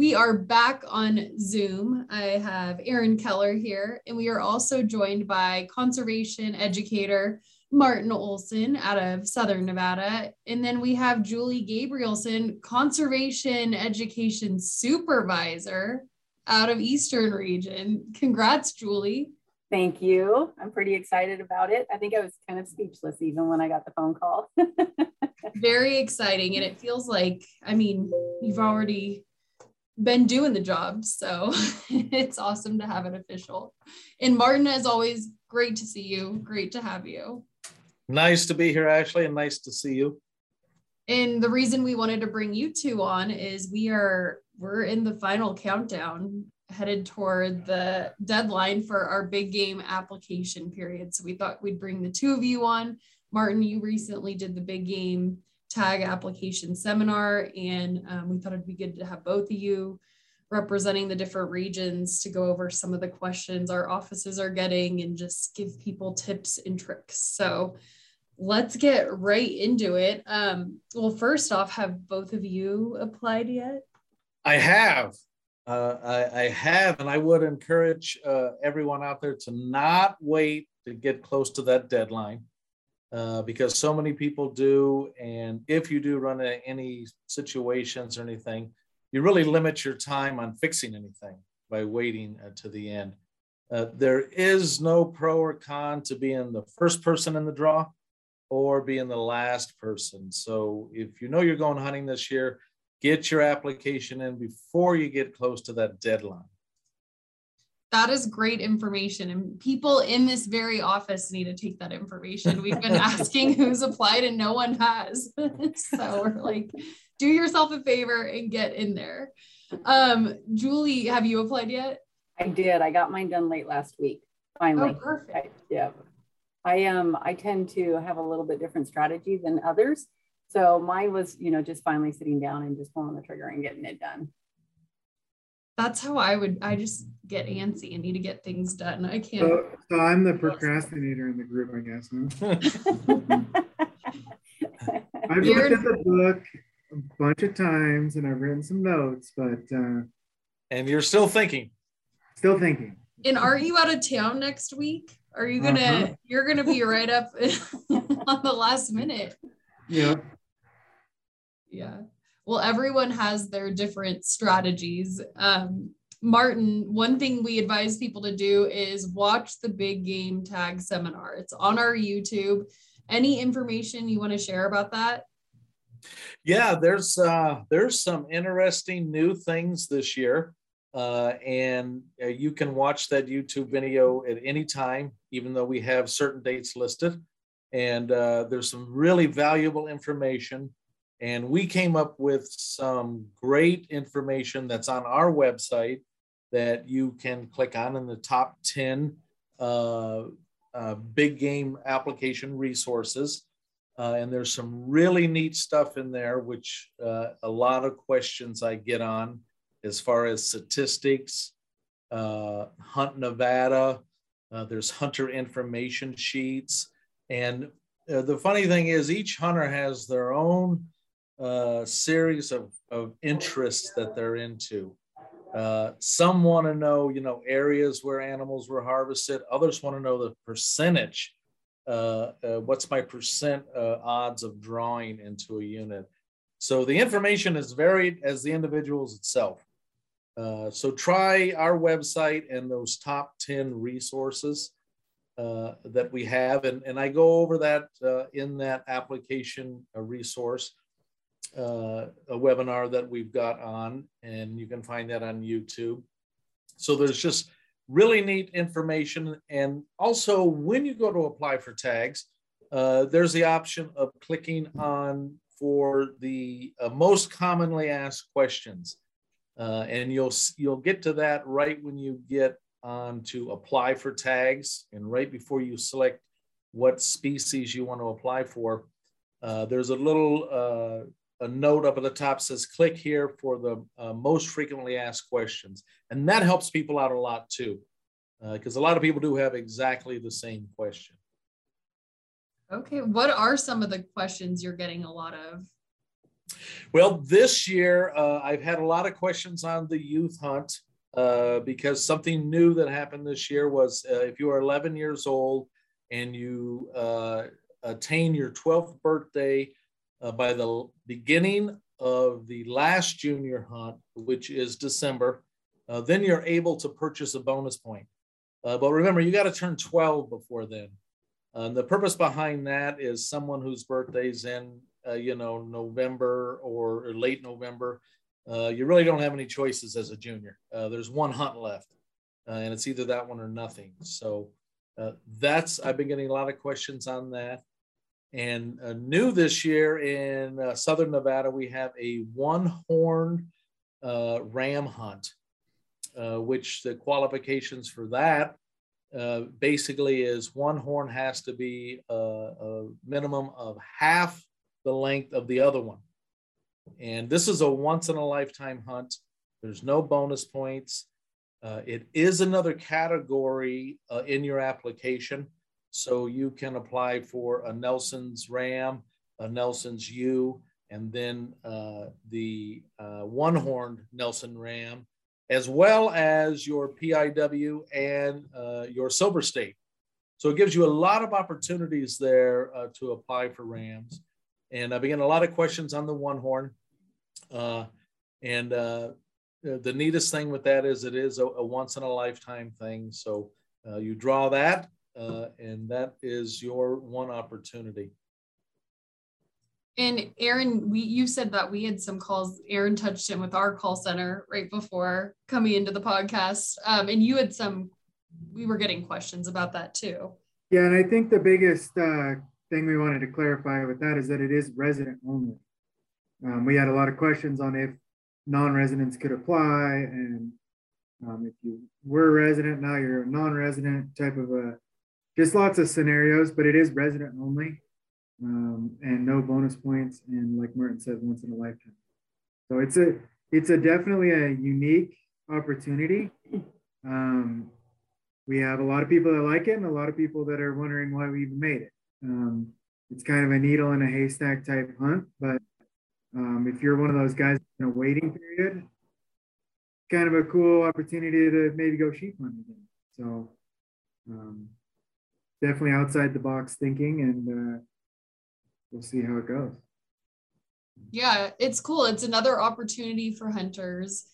We are back on Zoom. I have Aaron Keller here, and we are also joined by conservation educator Martin Olson out of Southern Nevada. And then we have Julie Gabrielson, conservation education supervisor out of Eastern Region. Congrats, Julie. Thank you. I'm pretty excited about it. I think I was kind of speechless even when I got the phone call. Very exciting. And it feels like, I mean, you've already been doing the job. So it's awesome to have it official. And Martin, as always, great to see you. Great to have you. Nice to be here, Ashley, and nice to see you. And the reason we wanted to bring you two on is we are we're in the final countdown headed toward the deadline for our big game application period. So we thought we'd bring the two of you on. Martin, you recently did the big game tag application seminar, and um, we thought it'd be good to have both of you representing the different regions to go over some of the questions our offices are getting and just give people tips and tricks. So let's get right into it. Um, well, first off, have both of you applied yet? I have. Uh, I, I, have, and I would encourage uh, everyone out there to not wait to get close to that deadline uh, because so many people do. And if you do run into any situations or anything, you really limit your time on fixing anything by waiting uh, to the end. Uh, there is no pro or con to being the first person in the draw or being the last person. So if you know you're going hunting this year, get your application in before you get close to that deadline. That is great information. And people in this very office need to take that information. We've been asking who's applied and no one has. so we're like, do yourself a favor and get in there. Um, Julie, have you applied yet? I did. I got mine done late last week. Finally. Oh, perfect. I, yeah. I um I tend to have a little bit different strategy than others. So mine was, you know, just finally sitting down and just pulling the trigger and getting it done. That's how I would I just get antsy and need to get things done. I can't So, so I'm the procrastinator in the group, I guess. Huh? I've You're- looked at the book a bunch of times and I've written some notes, but uh, And you're still thinking. still thinking. and aren't you out of town next week? Are you gonna Uh-huh. you're gonna be right up on the last minute? Yeah. Yeah. Well, everyone has their different strategies. Um, Martin, one thing we advise people to do is watch the big game tag seminar. It's on our YouTube. Any information you want to share about that? Yeah, there's uh, there's some interesting new things this year, uh, and uh, you can watch that YouTube video at any time, even though we have certain dates listed. And uh, there's some really valuable information, and we came up with some great information that's on our website that you can click on in the top ten uh, uh, big game application resources. Uh, and there's some really neat stuff in there, which uh, a lot of questions I get on as far as statistics, uh, Hunt Nevada. Uh, there's hunter information sheets. And the funny thing is, each hunter has their own uh, series of, of interests that they're into. Uh, some want to know, you know, areas where animals were harvested. Others want to know the percentage uh, uh, what's my percent uh, odds of drawing into a unit. So the information is varied as the individuals itself. Uh, so try our website and those top 10 resources that we have. And, and I go over that in that application resource, a webinar that we've got on, and you can find that on YouTube. So there's just really neat information. And also, when you go to apply for tags, uh, there's the option of clicking on for the uh, most commonly asked questions. Uh, and you'll you'll get to that right when you get on to apply for tags, and right before you select what species you want to apply for, uh, there's a little uh, a note up at the top says click here for the uh, most frequently asked questions, and that helps people out a lot too, because a lot of people do have exactly the same question. Okay. What are some of the questions you're getting a lot of? Well, this year uh, I've had a lot of questions on the youth hunt uh, because something new that happened this year was uh, if you are 11 years old and you uh, attain your 12th birthday uh, by the beginning of the last junior hunt, which is December, uh, then you're able to purchase a bonus point. but remember, you got to turn 12 before then. And the purpose behind that is someone whose birthday's in uh, you know, November or, or late November, uh, you really don't have any choices as a junior. Uh, there's one hunt left, uh, and it's either that one or nothing. So uh, that's I've been getting a lot of questions on that. And uh, new this year in Southern Nevada, we have a one-horned ram hunt, which the qualifications for that basically is one horn has to be a, a minimum of half the length of the other one. And this is a once in a lifetime hunt. There's no bonus points. Uh, it is another category uh, in your application. So you can apply for a Nelson's Ram, a Nelson's ewe, and then uh, the uh, one horned Nelson Ram, as well as your PIW and uh, your Silver State. So it gives you a lot of opportunities there uh, to apply for Rams and I've been a lot of questions on the one horn. Uh, and uh, the neatest thing with that is it is a, a once in a lifetime thing. So you draw that, uh, and that is your one opportunity. And Aaron, we you said that we had some calls. Aaron touched in with our call center right before coming into the podcast, um, and you had some. We were getting questions about that too. Yeah, and I think the biggest uh, thing we wanted to clarify with that is that it is resident only. Um, we had a lot of questions on if non-residents could apply and um, if you were a resident, now you're a non-resident type of a, just lots of scenarios, but it is resident only um, and no bonus points. And like Martin said, once in a lifetime. So it's a, it's a definitely a unique opportunity. Um, we have a lot of people that like it and a lot of people that are wondering why we even made it. Um, it's kind of a needle in a haystack type hunt, but um, if you're one of those guys in a waiting period, kind of a cool opportunity to maybe go sheep hunting. So um, definitely outside the box thinking, and uh, we'll see how it goes. Yeah, it's cool. It's another opportunity for hunters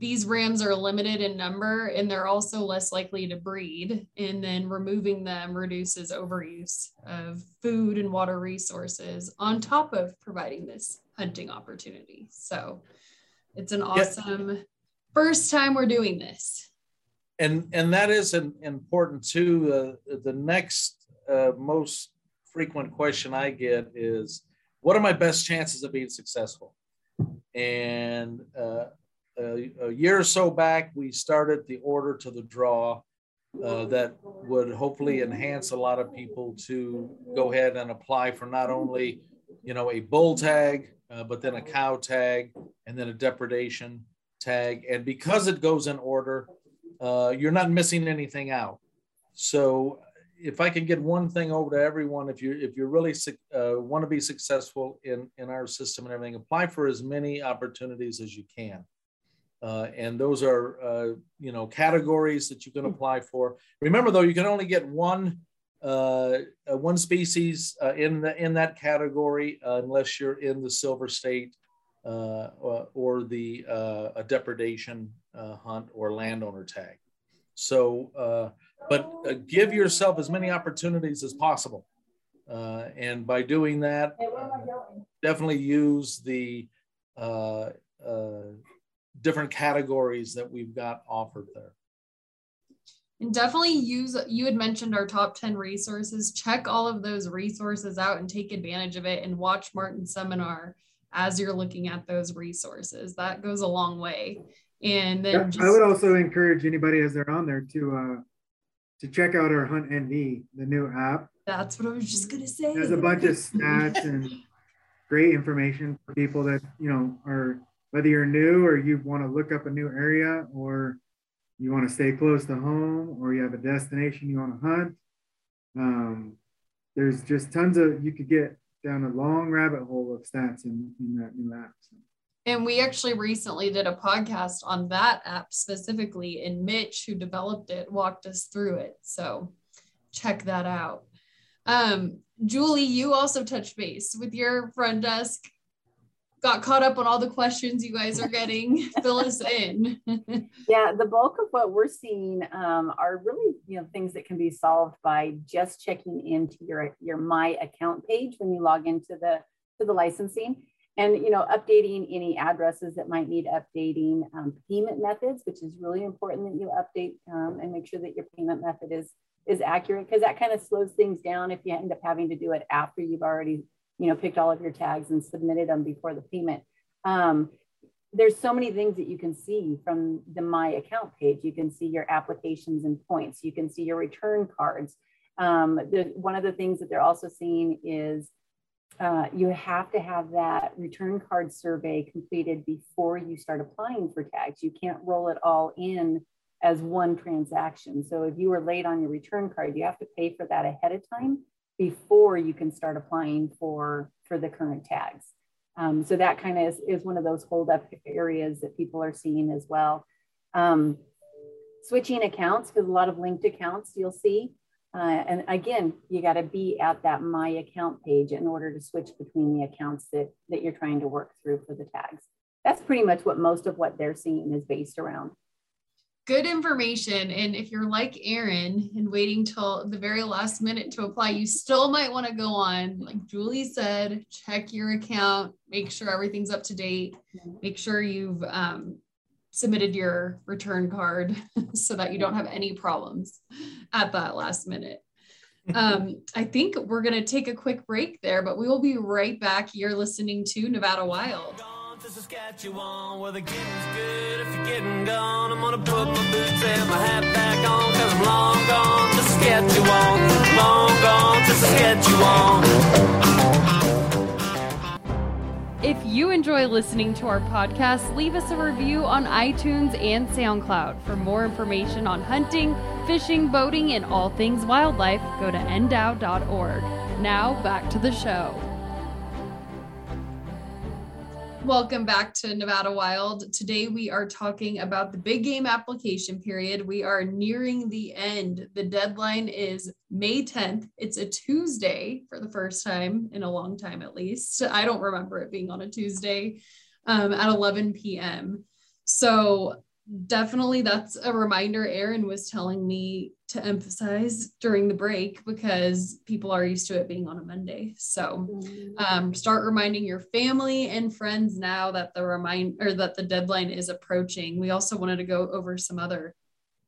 these rams are limited in number and they're also less likely to breed and then removing them reduces overuse of food and water resources on top of providing this hunting opportunity so it's an awesome yep. first time we're doing this and and that is an, important too uh, the next uh, most frequent question i get is what are my best chances of being successful and uh, a year or so back, we started the order to the draw uh, that would hopefully enhance a lot of people to go ahead and apply for not only, you know, a bull tag, uh, but then a cow tag and then a depredation tag. And because it goes in order, uh, you're not missing anything out. So if I can get one thing over to everyone, if you if you really uh, want to be successful in in our system and everything, apply for as many opportunities as you can. Uh, and those are, uh, you know, categories that you can apply for. Remember, though, you can only get one uh, uh one species uh, in the in that category unless you're in the silver state or, or, the uh, a depredation hunt or landowner tag. So, but give yourself as many opportunities as possible, and by doing that, definitely use the different categories that we've got offered there. And definitely use, you had mentioned our top 10 resources. Check all of those resources out and take advantage of it and watch Martin's seminar as you're looking at those resources. That goes a long way. And then I would also encourage anybody as they're on there to uh, to check out our Hunt NV, the new app. that's what I was just gonna say. There's a bunch of stats and great information for people that you know are whether you're new or you want to look up a new area or you want to stay close to home or you have a destination you want to hunt. Um, there's just tons of you could get down a long rabbit hole of stats in, in that new app. So. And we actually recently did a podcast on that app specifically, and Mitch, who developed it, walked us through it. So check that out. Um, Julie, you also touched base with your front desk. Got caught up on all the questions you guys are getting. Fill us in. Yeah, the bulk of what we're seeing um, are really, you know, things that can be solved by just checking into your your My Account page when you log into the to the licensing, and you know, updating any addresses that might need updating, um, payment methods, which is really important that you update um, and make sure that your payment method is is accurate because that kind of slows things down if you end up having to do it after you've already, you know, picked all of your tags and submitted them before the payment. Um, there's so many things that you can see from the my account page. You can see your applications and points. You can see your return cards. Um, the, one of the things that they're also seeing is uh, you have to have that return card survey completed before you start applying for tags. You can't roll it all in as one transaction. So if you were late on your return card you have to pay for that ahead of time before you can start applying for for the current tags um, so that kind of is, is one of those hold up areas that people are seeing as well. Um, switching accounts, because a lot of linked accounts you'll see. Uh, and again, you got to be at that My Account page in order to switch between the accounts that, that you're trying to work through for the tags. That's pretty much what most of what they're seeing is based around. Good information. And if you're like Aaron and waiting till the very last minute to apply, you still might want to go on, like Julie said, check your account, make sure everything's up to date, make sure you've um, submitted your return card so that you don't have any problems at that last minute. Um, I think we're going to take a quick break there, but we will be right back. You're listening to Nevada Wild. To Saskatchewan where the getting's good. If you're getting gone, I'm gonna put my boots and my hat back on. Cause I'm long gone to Saskatchewan. Long gone to Saskatchewan. If you enjoy listening to our podcast, leave us a review on iTunes and SoundCloud. For more information on hunting, fishing, boating, and all things wildlife, go to ndow.org. Now, back to the show. Welcome back to Nevada Wild. Today we are talking about the big game application period. We are nearing the end. The deadline is May 10th. It's a Tuesday for the first time in a long time, at least. I don't remember it being on a Tuesday um, at 11 p.m. So definitely that's a reminder Aaron was telling me to emphasize during the break because people are used to it being on a Monday. So um, start reminding your family and friends now that the remind or that the deadline is approaching. We also wanted to go over some other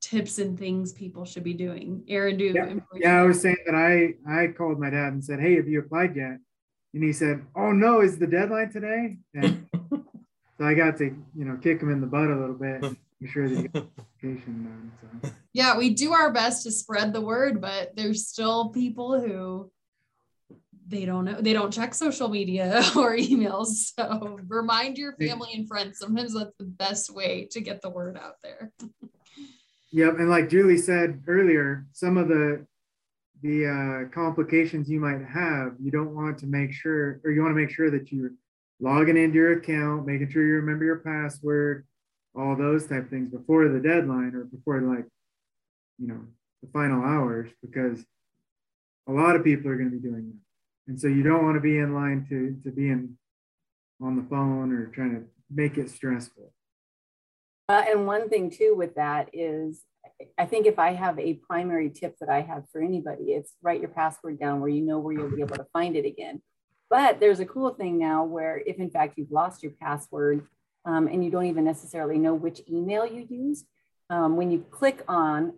tips and things people should be doing. Aaron, do Yeah, yeah, I was saying that I I called my dad and said, "Hey, have you applied yet?" And he said, "Oh no, is the deadline today?" And so I got to you know kick him in the butt a little bit, make sure that he got the application done. So yeah, we do our best to spread the word, but there's still people who they don't know they don't check social media or emails. So remind your family and friends. Sometimes that's the best way to get the word out there. Yep, and like Julie said earlier, some of the the uh, complications you might have, you don't want to make sure, or you want to make sure that you're logging into your account, making sure you remember your password, all those type of things before the deadline or before like, you know, the final hours, because a lot of people are going to be doing that, and so you don't want to be in line to to be in on the phone or trying to make it stressful. Uh, and one thing too with that is, I think if I have a primary tip that I have for anybody, it's write your password down where you know where you'll be able to find it again. But there's a cool thing now where if in fact you've lost your password um, and you don't even necessarily know which email you used, um, when you click on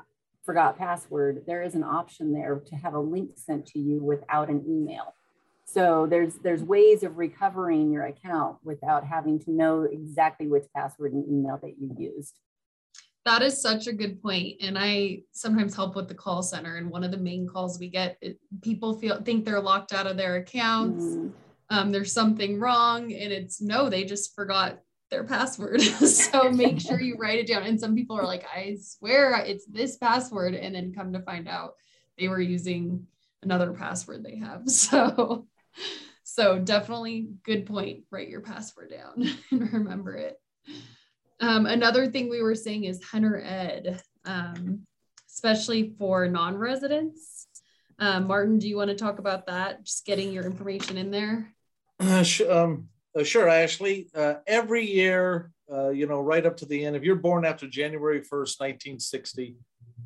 forgot password, there is an option there to have a link sent to you without an email. So there's there's ways of recovering your account without having to know exactly which password and email that you used. That is such a good point. And I sometimes help with the call center. And one of the main calls we get, it, people feel think they're locked out of their accounts. Mm, Um, there's something wrong, and it's no, they just forgot their password. so make sure you write it down. And some people are like, I swear it's this password, and then come to find out they were using another password they have. So, so definitely good point. Write your password down and remember it. Um, another thing we were saying is Hunter Ed, um, especially for non-residents. Um, Martin, do you want to talk about that? Just getting your information in there. Uh, um, uh, sure, Ashley. Uh, every year, uh, you know, right up to the end, if you're born after January 1st, 1960,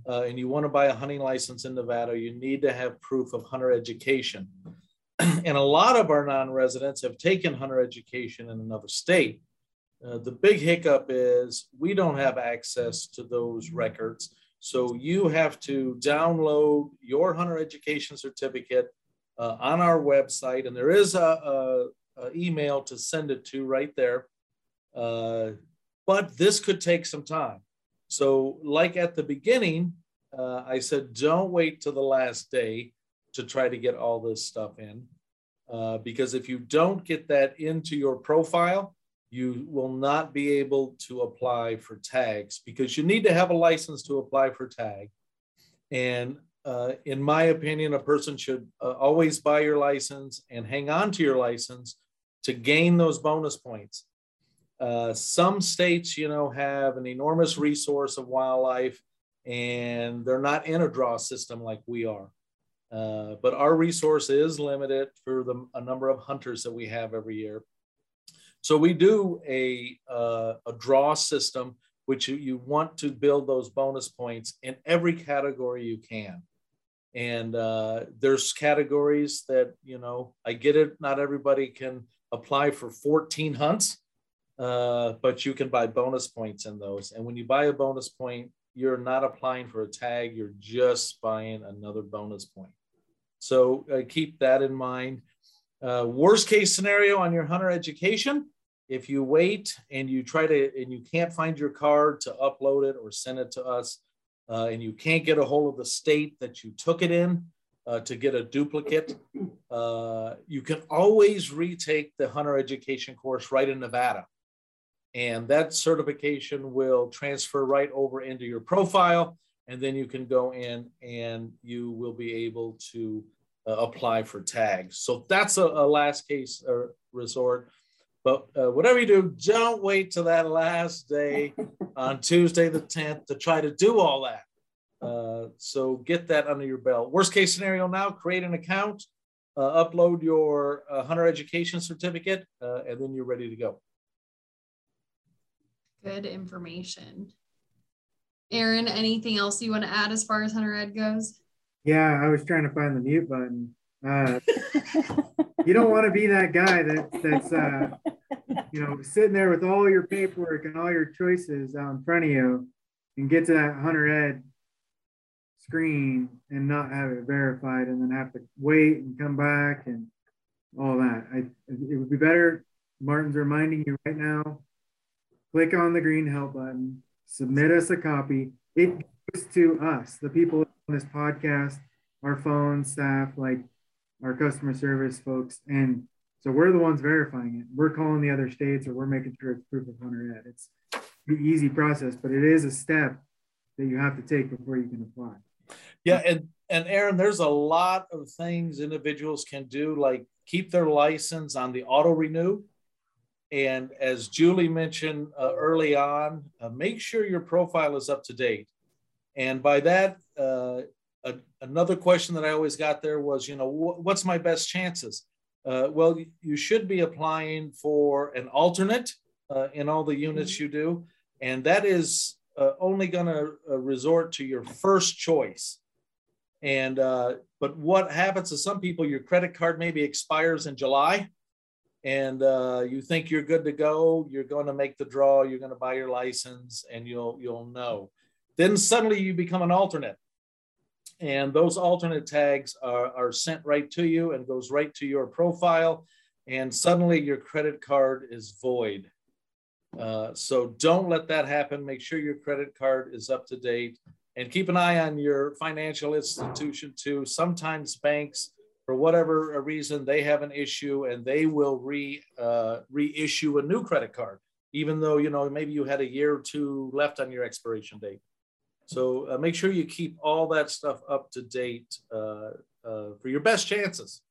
uh, and you want to buy a hunting license in Nevada, you need to have proof of hunter education. and a lot of our non residents have taken hunter education in another state. Uh, the big hiccup is we don't have access to those records. So you have to download your hunter education certificate uh, on our website, and there is a, a, a email to send it to right there. Uh, but this could take some time. So, like at the beginning, uh, I said, don't wait till the last day to try to get all this stuff in, uh, because if you don't get that into your profile, you will not be able to apply for tags because you need to have a license to apply for tag. And uh, in my opinion, a person should uh, always buy your license and hang on to your license to gain those bonus points. Uh, some states, you know, have an enormous resource of wildlife and they're not in a draw system like we are. Uh, but our resource is limited for the a number of hunters that we have every year. So we do a, uh, a draw system, which you, you want to build those bonus points in every category you can. And uh, there's categories that, you know, I get it, not everybody can apply for 14 hunts, uh, but you can buy bonus points in those. And when you buy a bonus point, you're not applying for a tag, you're just buying another bonus point. So uh, keep that in mind. Uh, worst case scenario on your hunter education, if you wait and you try to, and you can't find your card to upload it or send it to us, uh, and you can't get a hold of the state that you took it in uh, to get a duplicate, uh, you can always retake the hunter education course right in Nevada. And that certification will transfer right over into your profile. And then you can go in and you will be able to uh, apply for tags. So that's a, a last case uh, resort. But uh, whatever you do, don't wait till that last day on Tuesday the 10th to try to do all that. Uh, so get that under your belt. Worst case scenario now, create an account, uh, upload your uh, hunter education certificate, uh, and then you're ready to go. Good information. Aaron, anything else you want to add as far as Hunter Ed goes? Yeah, I was trying to find the mute button. Uh, you don't want to be that guy that that's uh, you know sitting there with all your paperwork and all your choices out in front of you, and get to that Hunter Ed screen and not have it verified, and then have to wait and come back and all that. I it would be better. Martin's reminding you right now. Click on the green help button. Submit us a copy. It goes to us, the people on this podcast, our phone staff, like our customer service folks. And so we're the ones verifying it. We're calling the other states or we're making sure it's proof of hunter ed. It's the easy process, but it is a step that you have to take before you can apply. Yeah, and and Aaron, there's a lot of things individuals can do, like keep their license on the auto renew. And as Julie mentioned uh, early on, uh, make sure your profile is up to date. And by that, uh, a, another question that I always got there was, you know, wh- what's my best chances? Uh, well, you should be applying for an alternate uh, in all the units you do, and that is uh, only going to resort to your first choice. And uh, but what happens to some people? Your credit card maybe expires in July, and uh, you think you're good to go. You're going to make the draw. You're going to buy your license, and you'll you'll know. Then suddenly you become an alternate, And those alternate tags are, are sent right to you and goes right to your profile. And suddenly your credit card is void. Uh, so don't let that happen. Make sure your credit card is up to date and keep an eye on your financial institution too. Sometimes banks, for whatever reason, they have an issue and they will re uh, reissue a new credit card, even though you know maybe you had a year or two left on your expiration date. So uh, make sure you keep all that stuff up to date uh, uh for your best chances.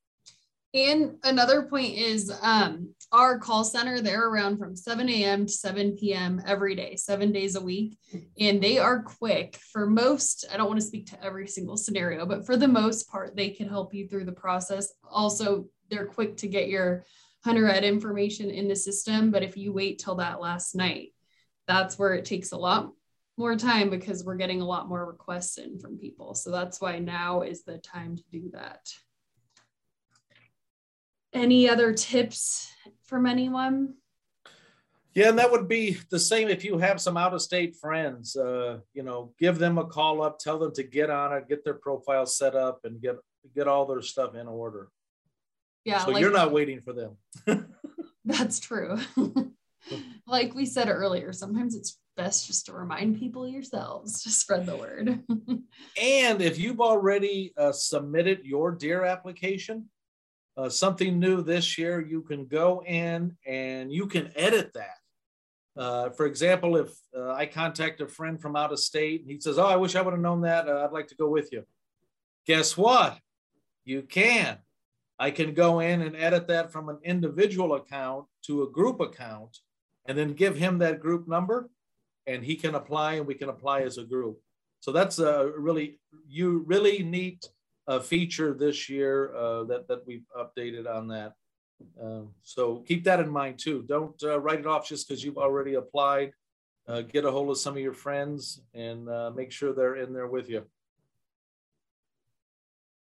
And another point is um, our call center, they're around from 7 a.m. to 7 p.m. every day, seven days a week. And they are quick for most. I don't want to speak to every single scenario, but for the most part, they can help you through the process. Also, they're quick to get your hunter ed information in the system. But if you wait till that last night, that's where it takes a lot more time because we're getting a lot more requests in from people. So that's why now is the time to do that. Any other tips from anyone? Yeah, and that would be the same if you have some out of state friends. Uh, you know, give them a call up, tell them to get on it, get their profile set up, and get get all their stuff in order. Yeah, so like- you're not waiting for them. That's true. like we said earlier, sometimes it's best just to remind people yourselves to spread the word. And if you've already uh, submitted your deer application, uh, something new this year, you can go in and you can edit that. Uh, for example, if uh, I contact a friend from out of state and he says, Oh, I wish I would have known that, uh, I'd like to go with you. Guess what? You can. I can go in and edit that from an individual account to a group account and then give him that group number and he can apply and we can apply as a group. So that's a really you really neat uh, feature this year uh, that that we've updated on that. Um, so keep that in mind too. Don't uh, write it off just because you've already applied. Uh, get a hold of some of your friends and uh, make sure they're in there with you.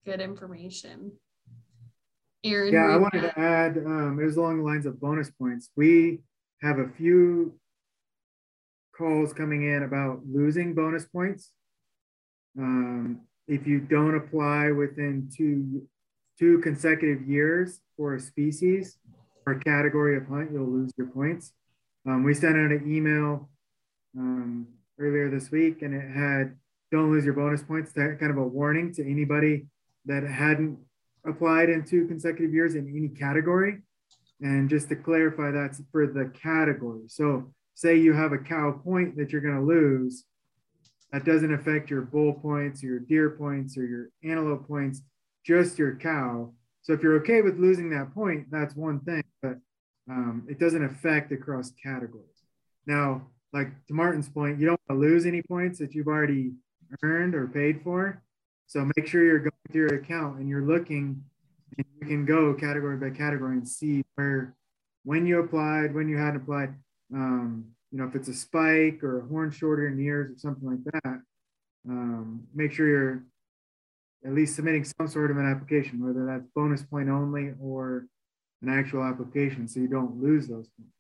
Good information. Aaron, Yeah, I we- wanted to add, um, it was along the lines of bonus points. We have a few calls coming in about losing bonus points. Um, if you don't apply within two two consecutive years for a species or category of hunt, you'll lose your points. Um, we sent out an email um, earlier this week, and it had "Don't lose your bonus points." That kind of a warning to anybody that hadn't applied in two consecutive years in any category. And just to clarify, that's for the category. So, say you have a cow point that you're going to lose, that doesn't affect your bull points or your deer points or your antelope points, just your cow. So, if you're okay with losing that point, that's one thing, but um, it doesn't affect across categories. Now, like to Martin's point, you don't want to lose any points that you've already earned or paid for. So make sure you're going through your account and you're looking and you can go category by category and see where when you applied, when you hadn't applied. Um, you know, if it's a spike or a horn shorter in ears or something like that, um, make sure you're at least submitting some sort of an application, whether that's bonus point only or an actual application, so you don't lose those points.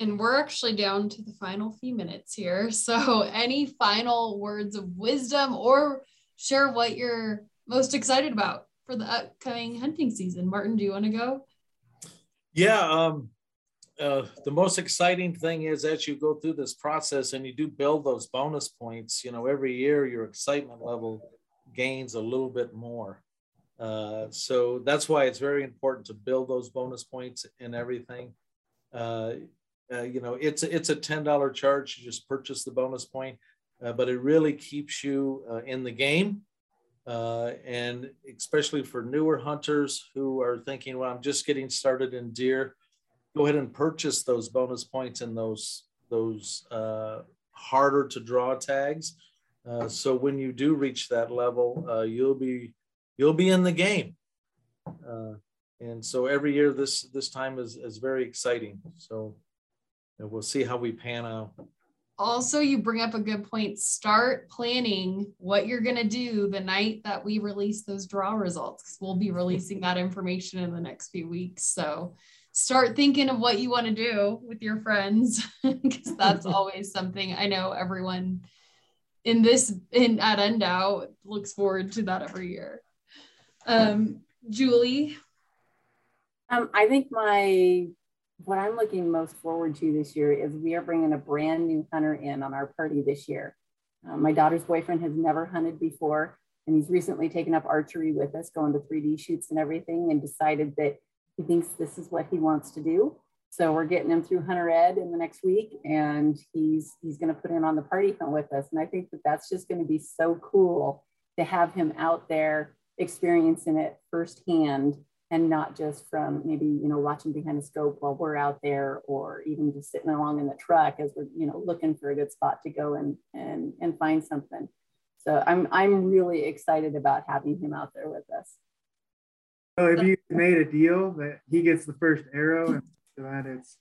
and we're actually down to the final few minutes here. So, any final words of wisdom or share what you're most excited about for the upcoming hunting season? Martin, do you want to go? Yeah. Um, uh, the most exciting thing is as you go through this process and you do build those bonus points, you know, every year your excitement level gains a little bit more. Uh, so that's why it's very important to build those bonus points and everything. Uh, uh, you know, it's it's a ten dollar charge to just purchase the bonus point, uh, but it really keeps you in the game. Uh, and especially for newer hunters who are thinking, well, I'm just getting started in deer, go ahead and purchase those bonus points and those those uh, harder to draw tags. Uh, so when you do reach that level, uh, you'll be you'll be in the game. Uh, and so every year this this time is is very exciting. So and we'll see how we pan out. Also, you bring up a good point. Start planning what you're going to do the night that we release those draw results because we'll be releasing that information in the next few weeks. So, start thinking of what you want to do with your friends because that's always something I know everyone in this in at NDOW looks forward to that every year. Um, Julie, Um, I think my what I'm looking most forward to this year is we are bringing a brand new hunter in on our party this year. Um, my daughter's boyfriend has never hunted before, and he's recently taken up archery with us, going to 3D shoots and everything, and decided that he thinks this is what he wants to do. So we're getting him through Hunter Ed in the next week, and he's he's going to put in on the party hunt with us. And I think that that's just going to be so cool to have him out there experiencing it firsthand and not just from maybe you know watching behind the scope while we're out there or even just sitting along in the truck as we're you know looking for a good spot to go and and and find something so i'm i'm really excited about having him out there with us So if you made a deal that he gets the first arrow and that it's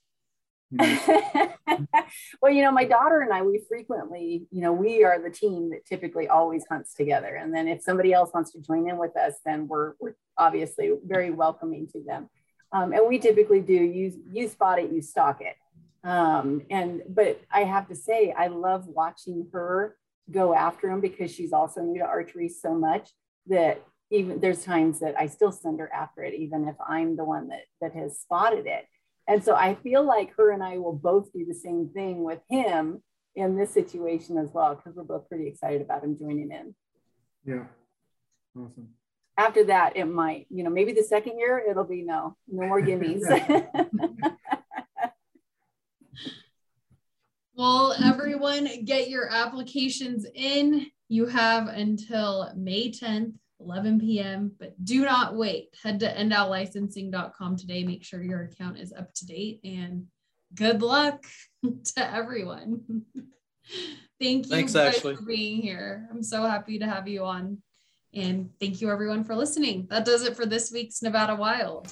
well you know my daughter and i we frequently you know we are the team that typically always hunts together. And then if somebody else wants to join in with us then we're, we're obviously very welcoming to them. Um, and we typically do you you spot it you stalk it. Um, and but i have to say i love watching her go after him because she's also new to archery so much that even there's times that i still send her after it even if i'm the one that that has spotted it and so I feel like her and I will both do the same thing with him in this situation as well, because we're both pretty excited about him joining in. yeah. Awesome. After that, it might, you know, maybe the second year it'll be no, no more gimmies. well, everyone get your applications in. You have until May 10th, 11 p.m. But do not wait. Head to ndowlicensing.com today. Make sure your account is up to date and good luck to everyone. thank you Thanks, Ashley. for being here. I'm so happy to have you on. And thank you everyone for listening. That does it for this week's Nevada Wild.